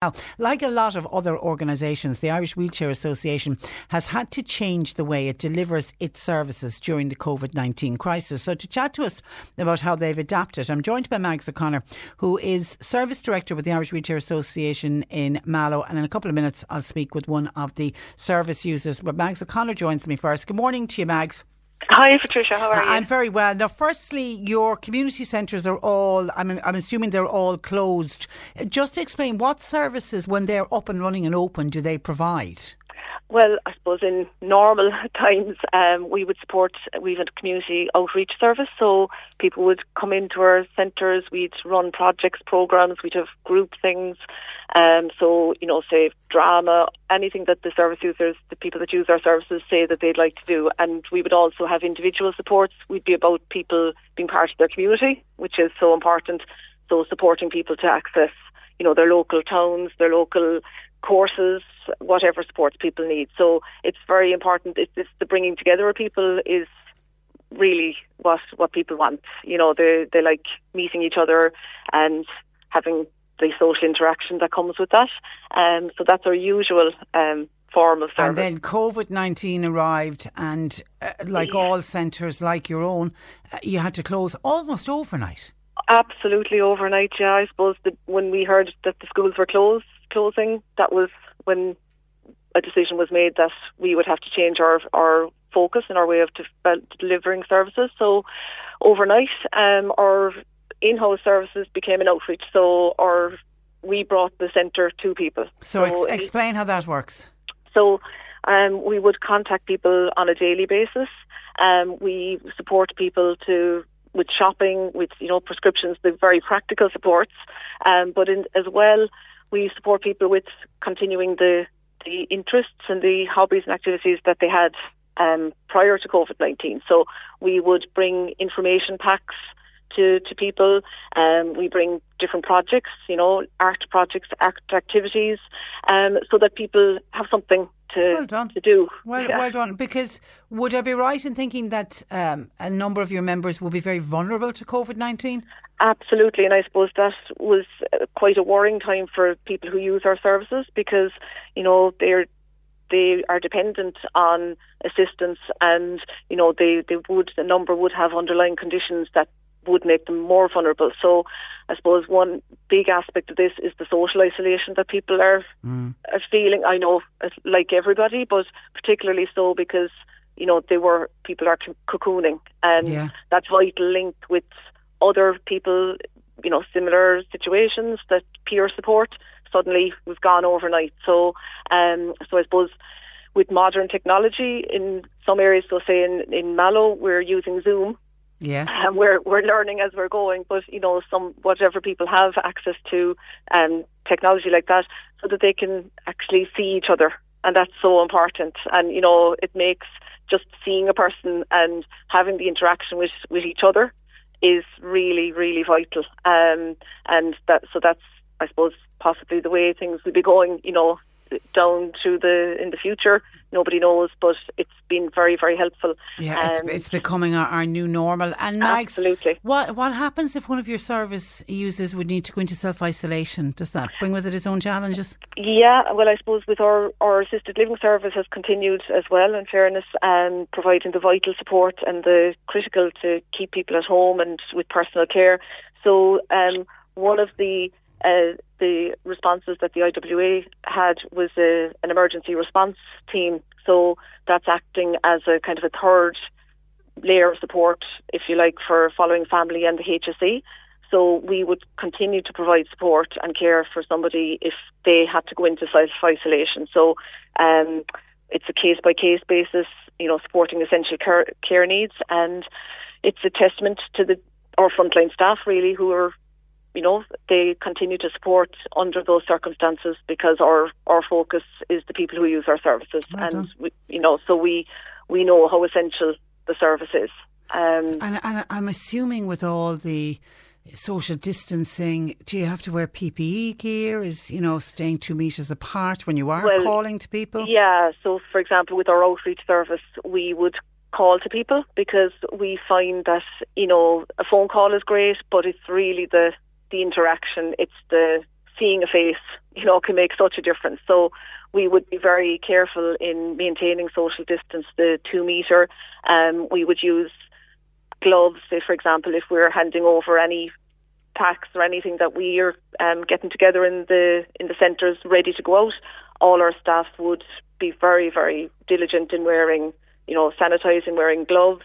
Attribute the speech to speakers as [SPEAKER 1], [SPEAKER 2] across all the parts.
[SPEAKER 1] Now, like a lot of other organisations, the Irish Wheelchair Association has had to change the way it delivers its services during the COVID 19 crisis. So, to chat to us about how they've adapted, I'm joined by Mags O'Connor, who is Service Director with the Irish Wheelchair Association in Mallow. And in a couple of minutes, I'll speak with one of the service users. But Mags O'Connor joins me first. Good morning to you, Mags.
[SPEAKER 2] Hi, Patricia. How are you?
[SPEAKER 1] I'm very well. Now, firstly, your community centres are all, I'm, I'm assuming they're all closed. Uh, just explain what services, when they're up and running and open, do they provide?
[SPEAKER 2] Well, I suppose in normal times, um, we would support, we have a community outreach service, so people would come into our centres, we'd run projects, programmes, we'd have group things. Um, so, you know, say drama, anything that the service users, the people that use our services say that they'd like to do. And we would also have individual supports. We'd be about people being part of their community, which is so important. So supporting people to access, you know, their local towns, their local courses, whatever sports people need. So it's very important. It's, it's the bringing together of people is really what what people want. You know, they they like meeting each other and having the social interaction that comes with that. Um, so that's our usual um, form of service.
[SPEAKER 1] And then COVID 19 arrived, and uh, like yeah. all centres, like your own, uh, you had to close almost overnight.
[SPEAKER 2] Absolutely overnight, yeah. I suppose that when we heard that the schools were closed, closing, that was when a decision was made that we would have to change our our focus and our way of de- delivering services. So overnight, um, our in-house services became an outreach. So our we brought the centre to people.
[SPEAKER 1] So, so ex- explain how that works.
[SPEAKER 2] So um, we would contact people on a daily basis. Um, we support people to with shopping, with you know prescriptions, the very practical supports, um, but in, as well we support people with continuing the the interests and the hobbies and activities that they had um, prior to COVID nineteen. So we would bring information packs to, to people. Um, we bring different projects, you know, art projects, art activities, um, so that people have something to,
[SPEAKER 1] well done.
[SPEAKER 2] to do.
[SPEAKER 1] Well, yeah. well done. Because would I be right in thinking that um, a number of your members will be very vulnerable to COVID 19?
[SPEAKER 2] Absolutely, and I suppose that was quite a worrying time for people who use our services because, you know, they're they are dependent on assistance and you know they, they would a number would have underlying conditions that would make them more vulnerable. So I suppose one big aspect of this is the social isolation that people are, mm. are feeling. I know, like everybody, but particularly so because you know they were people are cocooning, and yeah. that vital link with other people, you know, similar situations, that peer support suddenly was gone overnight. So, um, so I suppose with modern technology in some areas, so say in in Mallow, we're using Zoom
[SPEAKER 1] yeah.
[SPEAKER 2] And we're we're learning as we're going, but you know, some whatever people have access to um technology like that so that they can actually see each other and that's so important. And you know, it makes just seeing a person and having the interaction with, with each other is really, really vital. Um and that so that's I suppose possibly the way things will be going, you know, down to the in the future. Nobody knows, but it's been very, very helpful.
[SPEAKER 1] Yeah, it's, um, it's becoming our, our, new normal. And Mags,
[SPEAKER 2] absolutely.
[SPEAKER 1] What what happens if one of your service users would need to go into self isolation? Does that bring with it its own challenges?
[SPEAKER 2] Yeah, well, I suppose with our our assisted living service has continued as well. In fairness, um, providing the vital support and the critical to keep people at home and with personal care. So um, one of the uh, the responses that the IWA had was a, an emergency response team. So that's acting as a kind of a third layer of support, if you like, for following family and the HSE. So we would continue to provide support and care for somebody if they had to go into self isolation. So um, it's a case by case basis, you know, supporting essential care, care needs, and it's a testament to the our frontline staff really who are you know, they continue to support under those circumstances because our our focus is the people who use our services, well and we, you know, so we we know how essential the service is.
[SPEAKER 1] Um, and, and I'm assuming with all the social distancing, do you have to wear PPE gear? Is you know staying two meters apart when you are well, calling to people?
[SPEAKER 2] Yeah. So, for example, with our outreach service, we would call to people because we find that you know a phone call is great, but it's really the the interaction, it's the seeing a face, you know, can make such a difference. So we would be very careful in maintaining social distance, the two metre. Um, we would use gloves, for example, if we're handing over any packs or anything that we are um, getting together in the in the centres ready to go out, all our staff would be very, very diligent in wearing, you know, sanitising, wearing gloves,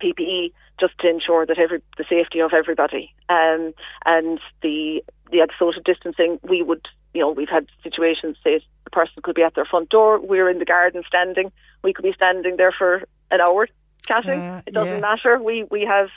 [SPEAKER 2] PPE, just to ensure that every the safety of everybody. Um, and the the social distancing, we would, you know, we've had situations. Say the person could be at their front door, we're in the garden standing, we could be standing there for an hour chatting. Uh, it doesn't yeah. matter. We we have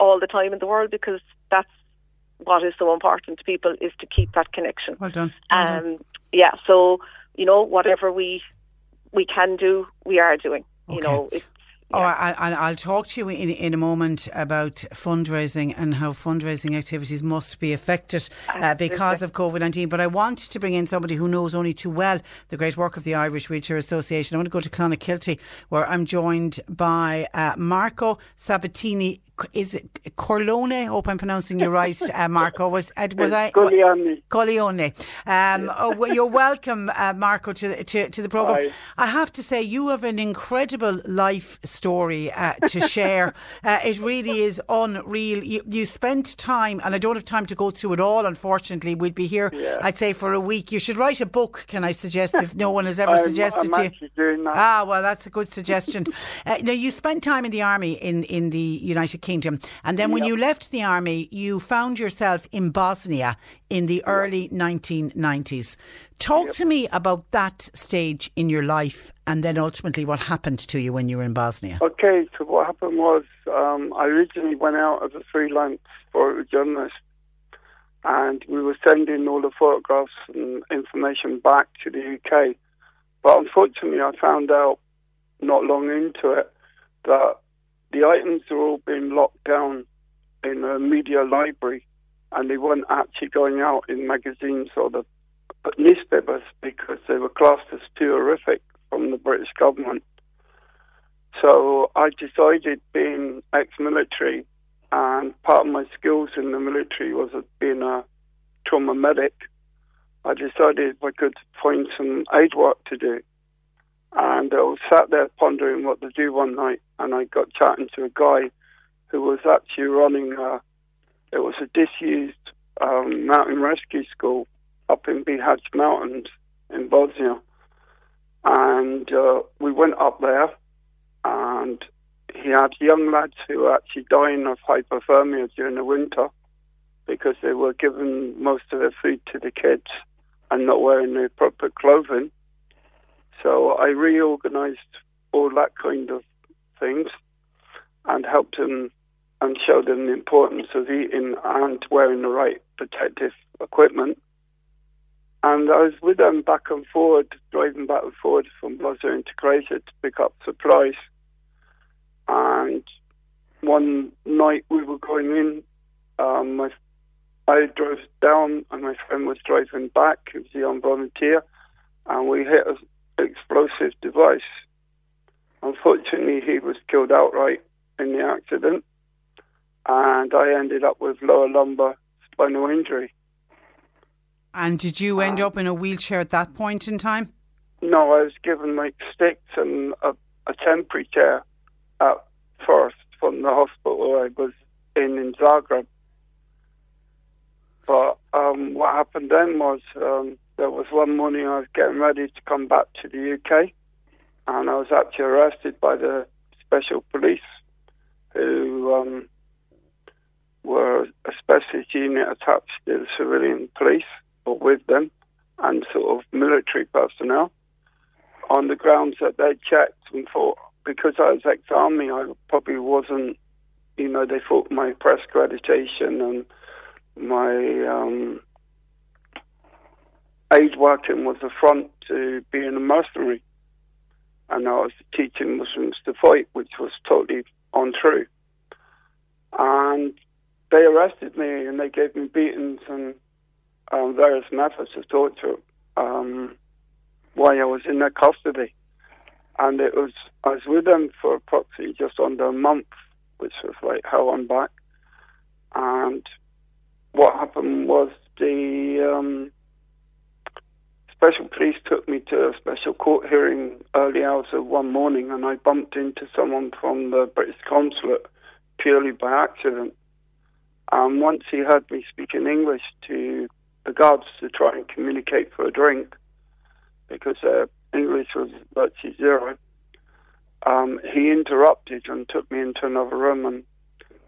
[SPEAKER 2] all the time in the world because that's what is so important to people is to keep that connection.
[SPEAKER 1] Well done. Well um,
[SPEAKER 2] done. yeah. So you know, whatever we we can do, we are doing. Okay. You know, it's
[SPEAKER 1] Oh, I, will talk to you in, in a moment about fundraising and how fundraising activities must be affected uh, because of COVID 19. But I want to bring in somebody who knows only too well the great work of the Irish Wheelchair Association. I want to go to Clonakilty, where I'm joined by uh, Marco Sabatini is it Corleone? Hope I'm pronouncing you right, uh, Marco. Was uh, was I
[SPEAKER 3] Corleone?
[SPEAKER 1] Corleone. Um, oh, well, you're welcome, uh, Marco, to, to to the program. I have to say, you have an incredible life story uh, to share. Uh, it really is unreal. You, you spent time, and I don't have time to go through it all. Unfortunately, we'd be here. Yeah. I'd say for a week. You should write a book. Can I suggest if no one has ever
[SPEAKER 3] I'm,
[SPEAKER 1] suggested
[SPEAKER 3] I'm
[SPEAKER 1] to
[SPEAKER 3] you? Doing that.
[SPEAKER 1] Ah, well, that's a good suggestion. Uh, now, you spent time in the army in in the United Kingdom. And then when you left the army, you found yourself in Bosnia in the early 1990s. Talk yep. to me about that stage in your life and then ultimately what happened to you when you were in Bosnia.
[SPEAKER 3] Okay, so what happened was um, I originally went out as a freelance photojournalist and we were sending all the photographs and information back to the UK. But unfortunately, I found out not long into it that the items are all being locked down in a media library and they weren't actually going out in magazines or the newspapers because they were classed as too horrific from the British government. So I decided, being ex-military, and part of my skills in the military was being a trauma medic, I decided I could find some aid work to do. And I was sat there pondering what to do one night, and I got chatting to a guy who was actually running a, it was a disused um, mountain rescue school up in Bihać Mountains in Bosnia. And uh, we went up there, and he had young lads who were actually dying of hypothermia during the winter because they were giving most of their food to the kids and not wearing the proper clothing. So I reorganized all that kind of things and helped them and showed them the importance of eating and wearing the right protective equipment. And I was with them back and forward, driving back and forward from Bosnia Integrated to pick up supplies. And one night we were going in, um, my, I drove down and my friend was driving back. He was a young volunteer, and we hit a explosive device. Unfortunately, he was killed outright in the accident, and I ended up with lower lumbar spinal injury.
[SPEAKER 1] And did you end up in a wheelchair at that point in time?
[SPEAKER 3] No, I was given like sticks and a, a temporary chair at first from the hospital I was in in Zagreb. But um, what happened then was um, there was one morning I was getting ready to come back to the UK, and I was actually arrested by the special police, who um, were a specialist unit attached to the civilian police, or with them, and sort of military personnel, on the grounds that they checked and thought because I was ex-army, I probably wasn't. You know, they thought my press accreditation and my um, aid working was a front to being a mercenary. And I was teaching Muslims to fight, which was totally untrue. And they arrested me and they gave me beatings and um, various methods of torture um, while I was in their custody. And it was I was with them for approximately just under a month, which was like hell on back. And what happened was the um, special police took me to a special court hearing early hours of one morning, and I bumped into someone from the British consulate purely by accident. And once he heard me speaking English to the guards to try and communicate for a drink, because uh, English was virtually zero, um, he interrupted and took me into another room. And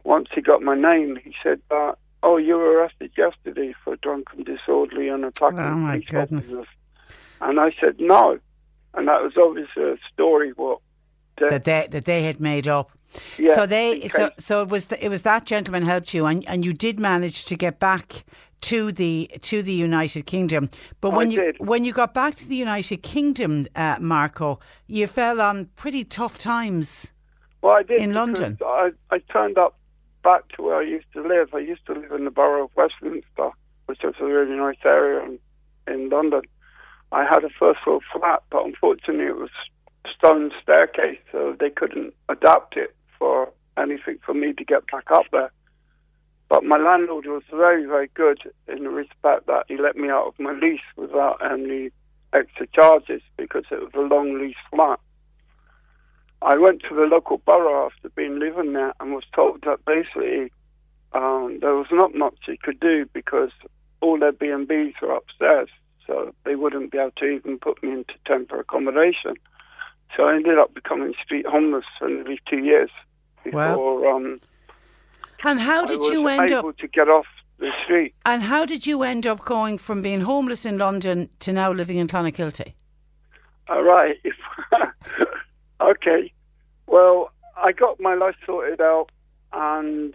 [SPEAKER 3] once he got my name, he said, uh, "Oh, you were arrested yesterday for drunken, disorderly, and attacking
[SPEAKER 1] Oh, my goodness.
[SPEAKER 3] officers." And I said, "No," and that was obviously a story what
[SPEAKER 1] that they that they had made up.
[SPEAKER 3] Yeah,
[SPEAKER 1] so they so so it was the, it was that gentleman helped you and and you did manage to get back to the to the United Kingdom. But when
[SPEAKER 3] I
[SPEAKER 1] you
[SPEAKER 3] did.
[SPEAKER 1] when you got back to the United Kingdom, uh, Marco, you fell on pretty tough times.
[SPEAKER 3] Well, I did
[SPEAKER 1] in London?
[SPEAKER 3] I, I turned up back to where I used to live. I used to live in the borough of Westminster, which is a really nice area in, in London. I had a first floor flat, but unfortunately it was stone staircase, so they couldn't adapt it for anything for me to get back up there. But my landlord was very, very good in the respect that he let me out of my lease without any extra charges because it was a long lease flat. I went to the local borough after being living there and was told that basically um, there was not much he could do because all their B and Bs are upstairs, so they wouldn't be able to even put me into temporary accommodation. So I ended up becoming street homeless for nearly two years
[SPEAKER 1] Wow.
[SPEAKER 3] before um,
[SPEAKER 1] And how
[SPEAKER 3] I
[SPEAKER 1] did
[SPEAKER 3] was
[SPEAKER 1] you end
[SPEAKER 3] able
[SPEAKER 1] up?
[SPEAKER 3] to get off the street.
[SPEAKER 1] And how did you end up going from being homeless in London to now living in Clonakilty?
[SPEAKER 3] All right. okay. Well, I got my life sorted out, and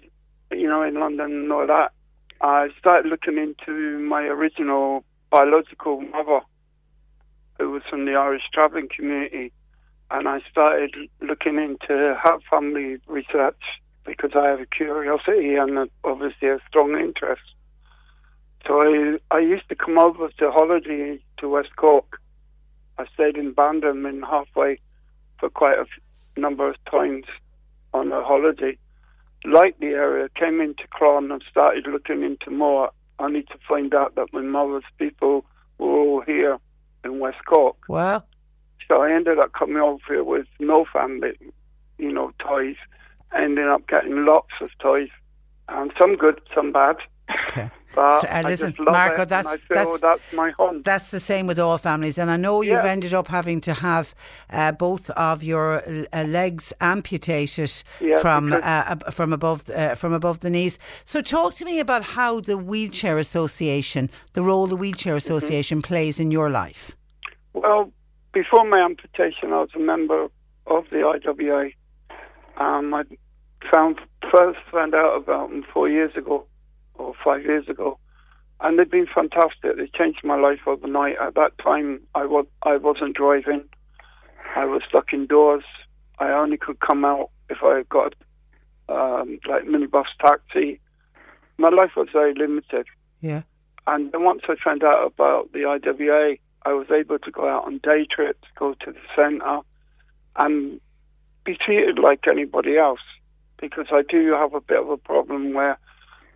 [SPEAKER 3] you know, in London and all that. I started looking into my original biological mother, who was from the Irish travelling community, and I started looking into her family research because I have a curiosity and a, obviously a strong interest. So I, I used to come over to holiday to West Cork. I stayed in Bandon in halfway for quite a f- number of times on a holiday. Liked the area, came into Clon and started looking into more. I need to find out that my mother's people were all here in West Cork.
[SPEAKER 1] Well,
[SPEAKER 3] So I ended up coming over here with no family, you know, toys. Ended up getting lots of toys, and some good, some bad.
[SPEAKER 1] Okay.
[SPEAKER 3] But
[SPEAKER 1] So, uh, listen, Marco, that's-
[SPEAKER 3] and I feel
[SPEAKER 1] that's-
[SPEAKER 3] that's, my home.
[SPEAKER 1] That's the same with all families, and I know you've
[SPEAKER 3] Yeah.
[SPEAKER 1] ended up having to have uh, both of your uh, legs amputated
[SPEAKER 3] Yeah,
[SPEAKER 1] from uh, from above uh, from above the knees. So, talk to me about how the wheelchair association, the role the wheelchair
[SPEAKER 3] Mm-hmm.
[SPEAKER 1] association plays in your life.
[SPEAKER 3] Well, before my amputation, I was a member of the IWA. Um, I found first found out about them four years ago, or five years ago, and they've been fantastic. They changed my life overnight. At that time, I was I wasn't driving. I was stuck indoors. I only could come out if I got um, like minibus taxi. My life was very limited.
[SPEAKER 1] Yeah.
[SPEAKER 3] And then once I found out about the IWA, I was able to go out on day trips, go to the centre, and be treated like anybody else. Because I do have a bit of a problem where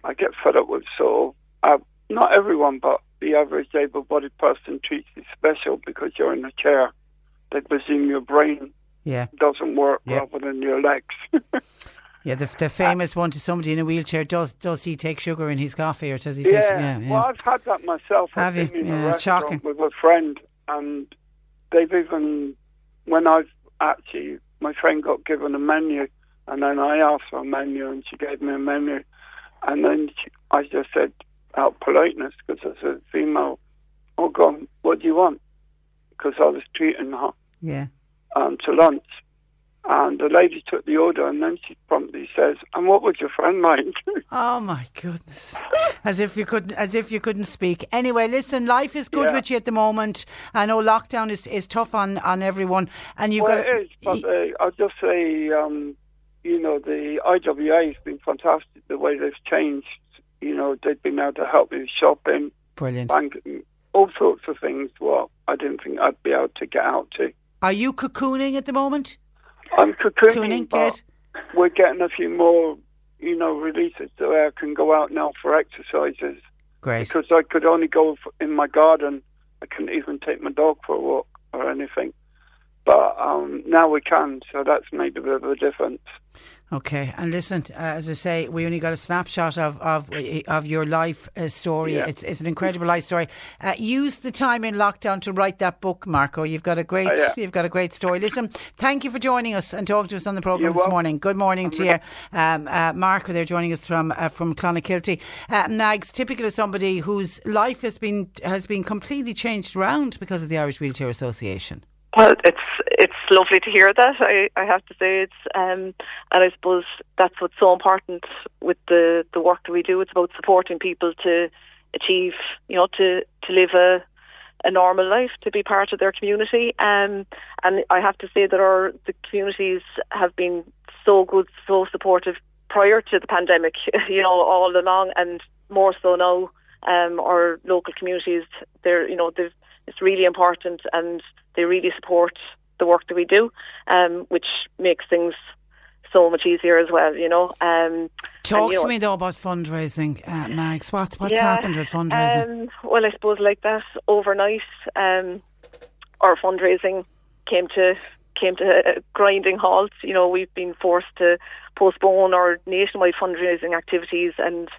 [SPEAKER 3] I get fed up with sort of, uh, not everyone, but the average able bodied person treats you special because you're in a chair. They presume your brain
[SPEAKER 1] Yeah,
[SPEAKER 3] doesn't work
[SPEAKER 1] Yeah.
[SPEAKER 3] rather than your legs.
[SPEAKER 1] yeah. The, the famous one to somebody in a wheelchair: does does he take sugar in his coffee, or does he? Take,
[SPEAKER 3] Yeah.
[SPEAKER 1] yeah, yeah.
[SPEAKER 3] Well, I've had that myself.
[SPEAKER 1] Have
[SPEAKER 3] I've
[SPEAKER 1] you? Yeah, it's shocking.
[SPEAKER 3] with a friend, and they've even when I've actually my friend got given a menu, and then I asked for a menu, and she gave me a menu, and then she, I just said out politeness because I said female, oh God, what do you want? Because I was treating her
[SPEAKER 1] yeah.
[SPEAKER 3] um, to lunch. And the lady took the order, and then she promptly says, "And what would your friend mind?"
[SPEAKER 1] Oh my goodness! As if you couldn't, as if you couldn't speak. Anyway, listen, life is good
[SPEAKER 3] Yeah.
[SPEAKER 1] with you at the moment. I know lockdown is, is tough on, on everyone, and you've
[SPEAKER 3] well,
[SPEAKER 1] got.
[SPEAKER 3] it is, but uh, I'll just say, um, you know, the IWA has been fantastic. The way they've changed, you know, they've been able to help me with shopping,
[SPEAKER 1] brilliant.
[SPEAKER 3] banking, all sorts of things. Well, I didn't think I'd be able to get out to.
[SPEAKER 1] Are you cocooning at the moment?
[SPEAKER 3] I'm cocooning,
[SPEAKER 1] Cocooning,
[SPEAKER 3] but
[SPEAKER 1] good.
[SPEAKER 3] we're getting a few more, you know, releases so I can go out now for exercises.
[SPEAKER 1] Great.
[SPEAKER 3] Because I could only go in my garden. I couldn't even take my dog for a walk or anything. But um, now we can, so that's made a bit of a difference.
[SPEAKER 1] Okay, and listen, uh, as I say, we only got a snapshot of of, of your life uh, story. Yeah. It's, it's an incredible life story. Uh, use the time in lockdown to write that book, Marco. You've got a great, oh, yeah. you've got a great story. Listen, thank you for joining us and talking to us on the program this morning. Good morning I'm to you, um, uh, Marco. They're joining us from uh, from Clonakilty. Uh, Mags, typical of somebody whose life has been has been completely changed around because of the Irish Wheelchair Association.
[SPEAKER 2] Well, it's it's lovely to hear that. I, I have to say it's um, and I suppose that's what's so important with the the work that we do. It's about supporting people to achieve, you know, to to live a a normal life, to be part of their community. Um, and I have to say that our the communities have been so good, so supportive prior to the pandemic, you know, all along, and more so now. Um, our local communities, they're you know they've it's really important and they really support the work that we do, um, which makes things so much easier as well, you know. Um,
[SPEAKER 1] Talk and, to know, me though about fundraising, uh, Mags. What, what's yeah, happened with fundraising?
[SPEAKER 2] Um, well, I suppose like that overnight, um, our fundraising came to came to a grinding halt. You know, we've been forced to postpone our nationwide fundraising activities and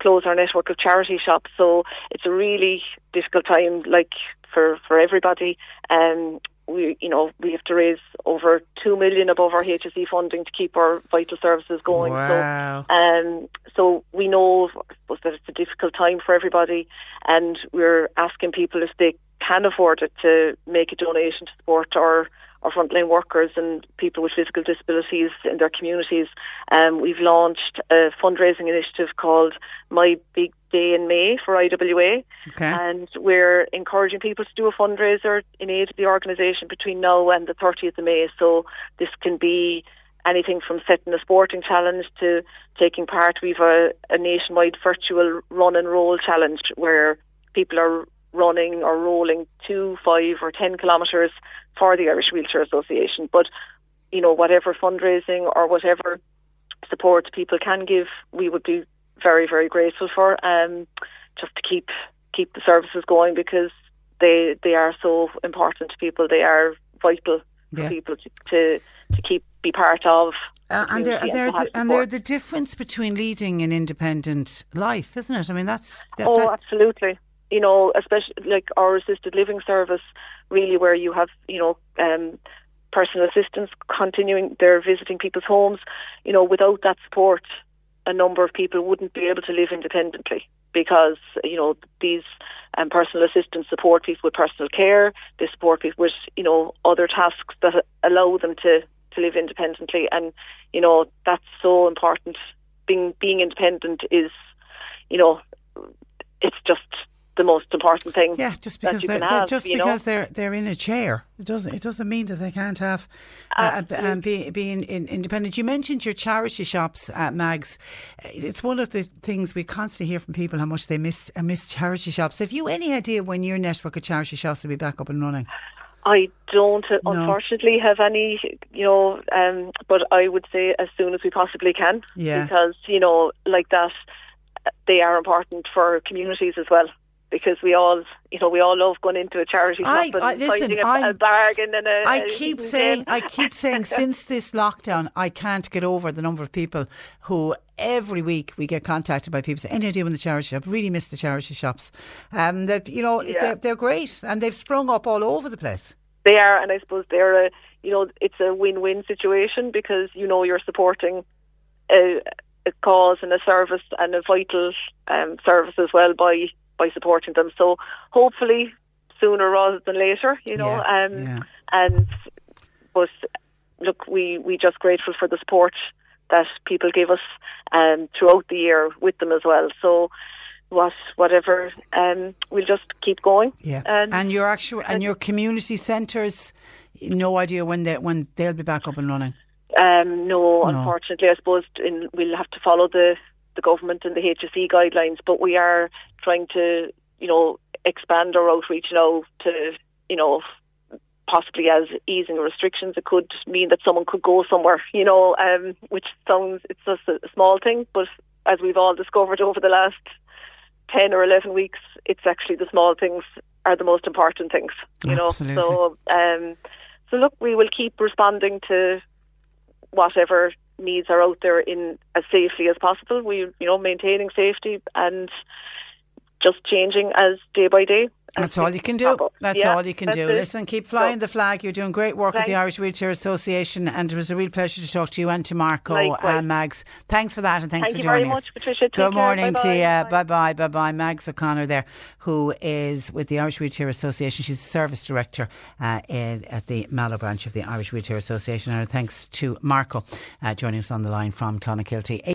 [SPEAKER 2] close our network of charity shops. So it's a really difficult time, like for for everybody. Um, we, you know, we have to raise over two million above our HSE funding to keep our vital services going.
[SPEAKER 1] Wow.
[SPEAKER 2] So, um, so we know that it's a difficult time for everybody, and we're asking people if they can afford it to make a donation to support our our frontline workers and people with physical disabilities in their communities. Um, we've launched a fundraising initiative called My Big Day in May for IWA, okay. and we're encouraging people to do a fundraiser in aid of the organisation between now and the 30th of May. So this can be anything from setting a sporting challenge to taking part. We've a, a nationwide virtual run and roll challenge where people are running or rolling two, five, or ten kilometres for the Irish Wheelchair Association. But you know, whatever fundraising or whatever support people can give, we would be very, very grateful for. Um, just to keep keep the services going because they they are so important to people. They are vital yeah. for people to, to to keep be part of.
[SPEAKER 1] Uh, and they're, they're the, and they're the difference between leading an independent life, isn't it? I mean, that's that,
[SPEAKER 2] oh,
[SPEAKER 1] that,
[SPEAKER 2] absolutely you know, especially like our assisted living service, really where you have, you know, um, personal assistants continuing, they're visiting people's homes. You know, without that support, a number of people wouldn't be able to live independently because, you know, these um, personal assistants support people with personal care, they support people with, you know, other tasks that allow them to, to live independently. And, you know, that's so important. Being, being independent is, you know, it's just the most important thing.
[SPEAKER 1] Yeah, just because they're, have, just because know? they're they're in a chair, it doesn't it doesn't mean that they can't have uh, um, be being in, independent. You mentioned your charity shops, uh, Mags. It's one of the things we constantly hear from people how much they miss uh, miss charity shops. Have you any idea when your network of charity shops will be back up and running?
[SPEAKER 2] I don't uh, no. unfortunately have any, you know, um, but I would say as soon as we possibly can.
[SPEAKER 1] Yeah.
[SPEAKER 2] Because, you know, like that, they are important for communities as well because we all, you know, we all love going into a charity shop I, and listen, finding a, a, bargain and a.
[SPEAKER 1] I keep saying, I keep saying, since this lockdown, I can't get over the number of people who every week we get contacted by people saying, "Any idea when the charity shop?" Really miss the charity shops. Um, that you know, yeah. they're, they're great and they've sprung up all over the place.
[SPEAKER 2] They are, and I suppose they're a, you know, it's a win-win situation because you know you're supporting a, a cause and a service and a vital um, service as well by by supporting them. So hopefully sooner rather than later, you know.
[SPEAKER 1] Yeah, um, yeah.
[SPEAKER 2] And but look, we we just grateful for the support that people give us um, throughout the year with them as well. So what whatever um, we'll just keep going.
[SPEAKER 1] Yeah, and, and your actual and your community centres, no idea when they when they'll be back up and running.
[SPEAKER 2] Um, no, no, unfortunately, I suppose in, we'll have to follow the the government and the HSE guidelines, but we are trying to, you know, expand our outreach now to, you know, possibly as easing restrictions. It could mean that someone could go somewhere, you know, um, which sounds it's just a small thing, but as we've all discovered over the last 10 or 11 weeks, it's actually the small things are the most important things, you
[SPEAKER 1] Absolutely.
[SPEAKER 2] know. So, um, so look, we will keep responding to whatever needs are out there in as safely as possible. We, you know, maintaining safety and just changing as day by day.
[SPEAKER 1] That's all you can do. That's
[SPEAKER 2] yeah,
[SPEAKER 1] all you can do.
[SPEAKER 2] It.
[SPEAKER 1] Listen, keep flying so, the flag. You're doing great work
[SPEAKER 2] thanks.
[SPEAKER 1] with the Irish Wheelchair Association, and it was a real pleasure to talk to you and to Marco and Mags. Thanks for that, and thanks
[SPEAKER 2] Thank
[SPEAKER 1] for
[SPEAKER 2] joining
[SPEAKER 1] us.
[SPEAKER 2] Much, Patricia.
[SPEAKER 1] Good morning
[SPEAKER 2] bye
[SPEAKER 1] to you. Bye bye. Bye bye. Mags O'Connor there, who is with the Irish Wheelchair Association. She's the service director uh, in, at the Mallow branch of the Irish Wheelchair Association. And thanks to Marco uh, joining us on the line from Clonakilty.